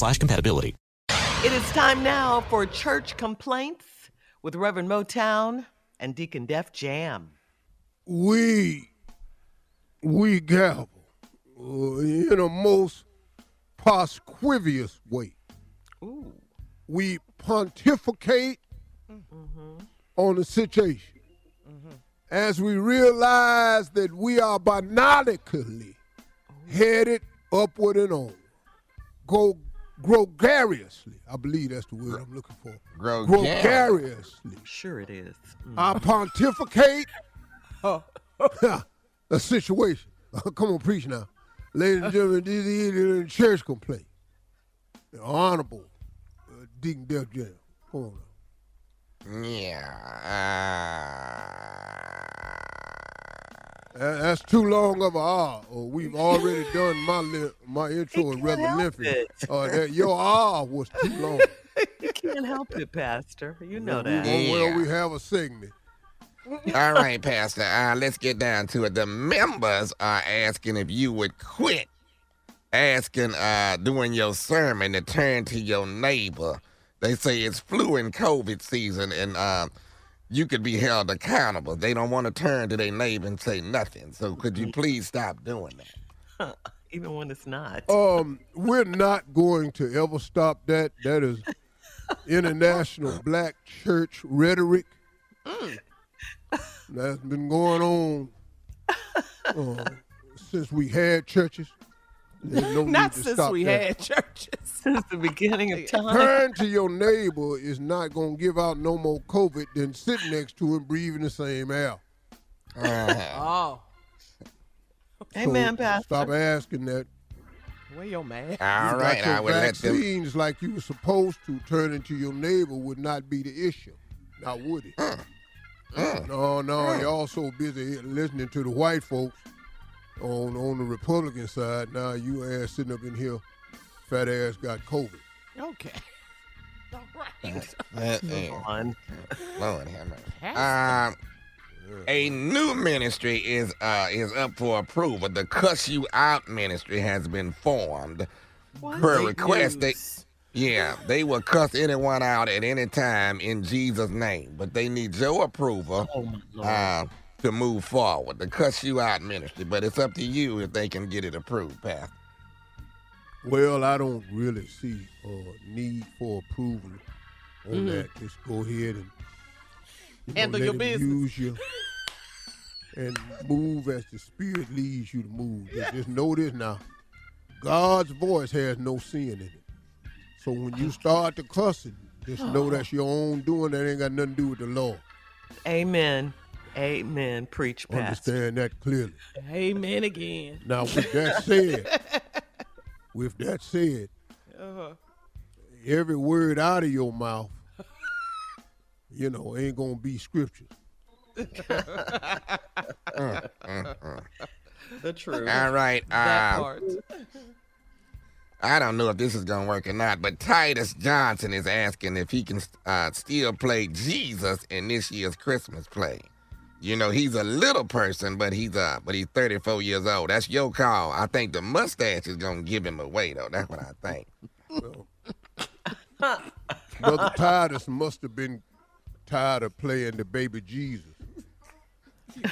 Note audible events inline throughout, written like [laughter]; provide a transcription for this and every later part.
slash compatibility. It is time now for church complaints with Reverend Motown and Deacon Def Jam. We we gavel uh, in a most prosquivious way. Ooh. We pontificate on the situation as we realize that we are binocularly headed upward and on. Go gregariously. I believe that's the word I'm looking for. Gregarious. Gregariously. Sure it is. Mm. I pontificate [laughs] [laughs] a situation. [laughs] Come on, preach now. Ladies and gentlemen, this is a church complaint. The Honorable uh, Deacon Def Jam. Come on now. Yeah. That- That's too long of a R. Or we've already done my li- my intro and rather help lengthy. Uh, that your R was too long. You can't help it, Pastor. You know We that. won't- Well, we have a segment. All right, Pastor. Uh, let's get down to it. The members are asking if you would quit asking uh, during your sermon to turn to your neighbor. They say it's flu and COVID season, and uh, you could be held accountable. They don't want to turn to their neighbor and say nothing. So could you please stop doing that? [laughs] Even when it's not. Um, we're not going to ever stop that. That is [laughs] international black church rhetoric. That's been going on [laughs] uh, since we had churches. There's no [laughs] Not since we that. had churches. [laughs] Since the beginning of time. Turn to your neighbor is not going to give out no more COVID than sitting next to him breathing the same air. Uh-huh. Oh, [laughs] Amen, So Pastor. Stop asking that. where your man? All you right, got your I will let them. vaccines like you were supposed to. turn into your neighbor would not be the issue. Now would it? Mm. Mm. No, no, mm. y'all so busy listening to the white folks on on the Republican side. Now you ass sitting up in here, fat ass got COVID. Okay. [laughs] All right. [laughs] On. Lord have mercy. Um, a new ministry is uh is up for approval. The Cuss You Out ministry has been formed. Per request, they yeah they will cuss anyone out at any time in Jesus' name, but they need your approval Oh, my Lord. uh, to move forward. The Cuss You Out ministry, but it's up to you if they can get it approved, Pastor. Well, I don't really see uh, need for approval on Mhm. that. Just go ahead and You know, Handle your business. Use you and move as the Spirit leads you to move. Just, just know this now. God's voice has no sin in it. So when you start to cussing, just know that's your own doing. That ain't got nothing to do with the Lord. Amen. Amen. Preach, Pastor. Understand that clearly. Amen again. Now, with that said, [laughs] with that said, Uh-huh. every word out of your mouth, you know, ain't gonna be scripture. [laughs] The truth. All right. That uh, part. I don't know if this is gonna work or not, but Titus Johnson is asking if he can uh, still play Jesus in this year's Christmas play. You know, he's a little person, but he's uh, but he's 34 years old. That's your call. I think the mustache is gonna give him away, though. That's what I think. Well, [laughs] Brother Titus must have been tired of playing the baby Jesus. [laughs]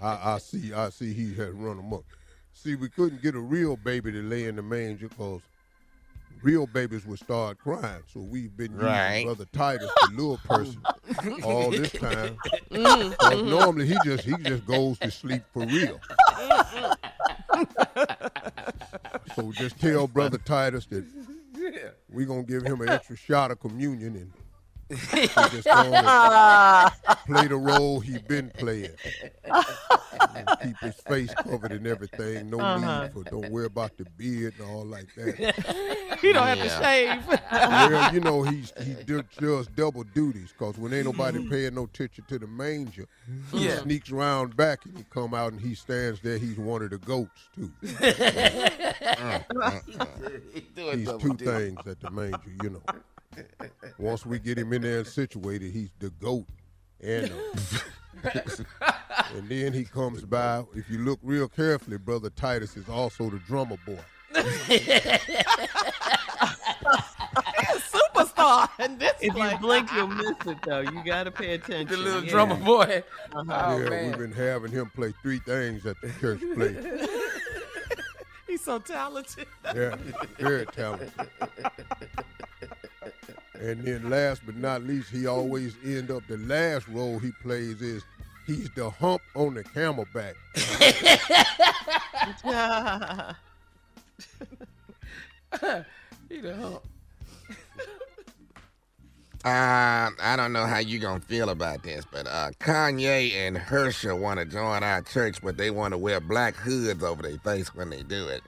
I, I see. I see. He has run amok. See, we couldn't get a real baby to lay in the manger because real babies would start crying. So we've been using Right. Brother Titus, the little person, all this time. Mm, 'Cause mhm. normally he just he just goes to sleep for real. So just tell Brother Titus that we're gonna give him an extra shot of communion and he just [laughs] play the role he been playing. Keep his face covered and everything. No Uh-huh. need for don't worry about the beard and all like that. [laughs] He don't have to shave. well, you know he's he [laughs] does double duties because when ain't nobody mm-hmm. paying no attention to the manger, he Yeah. sneaks around back and he come out and he stands there. He's one of the goats too. Uh, uh, uh. he's two things at the manger, you know. Once we get him in there and situated, he's the goat and uh, and then he comes by. If you look real carefully, brother Titus is also the drummer boy. He's a superstar. And this If you blink, you'll miss it, though. You got to pay attention. The little yeah. drummer boy. Uh-huh. Oh, yeah, man. we've been having him play three things at the church play. [laughs] He's so talented. Yeah, very talented. [laughs] And then last but not least, he always end up the last role he plays is he's the hump on the camelback. [laughs] he the hump. Uh, [laughs] I don't know how you gonna feel about this, but uh, Kanye and Herschel want to join our church, but they want to wear black hoods over their face when they do it.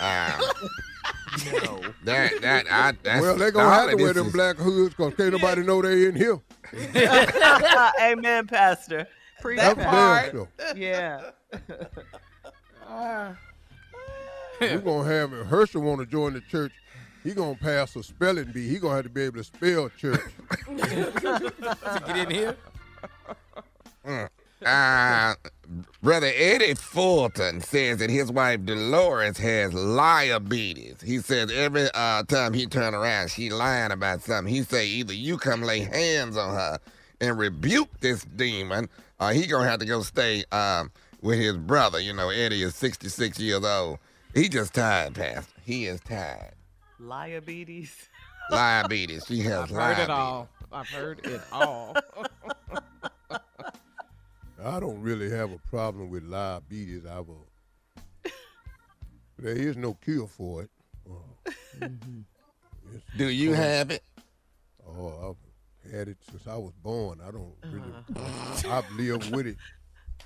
Um, [laughs] [laughs] that that I that's well, they're gonna all have of to wear them is- black hoods because can't nobody know they in here. [laughs] Amen, Pastor. Preach, That's Pastor. damn sure. Yeah. We're gonna have it. Herschel want to join the church. He gonna pass a spelling bee. He gonna have to be able to spell church. [laughs] to get in here. Mm. Uh, Brother Eddie Fulton says that his wife Dolores has liabetes. He says every uh, time he turn around, she lying about something. He say either you come lay hands on her and rebuke this demon, or he gonna have to go stay um, with his brother. You know, Eddie is 66 years old. He just tired, Pastor. He is tired. Liabetes. Liabetes. [laughs] She has I've heard it all. I've heard it all. [laughs] I don't really have a problem with diabetes. I will. There is no cure for it. Uh, it's- Do you have it? Oh, I've had it since I was born. I don't really. I've lived with it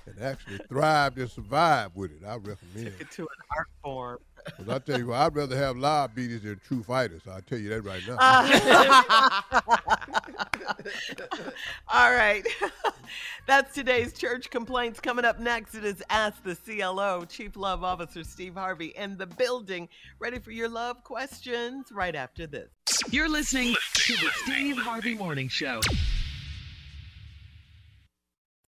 and actually thrived and survived with it. I recommend. Took it to an art form. [laughs] Because I tell you what, I'd rather have live beaters than true fighters. I'll tell you that right now. Uh, [laughs] [laughs] All right. That's today's church complaints. Coming up next, it is Ask the CLO. Chief Love Officer Steve Harvey in the building, ready for your love questions right after this. You're listening to the Steve Harvey Morning Show.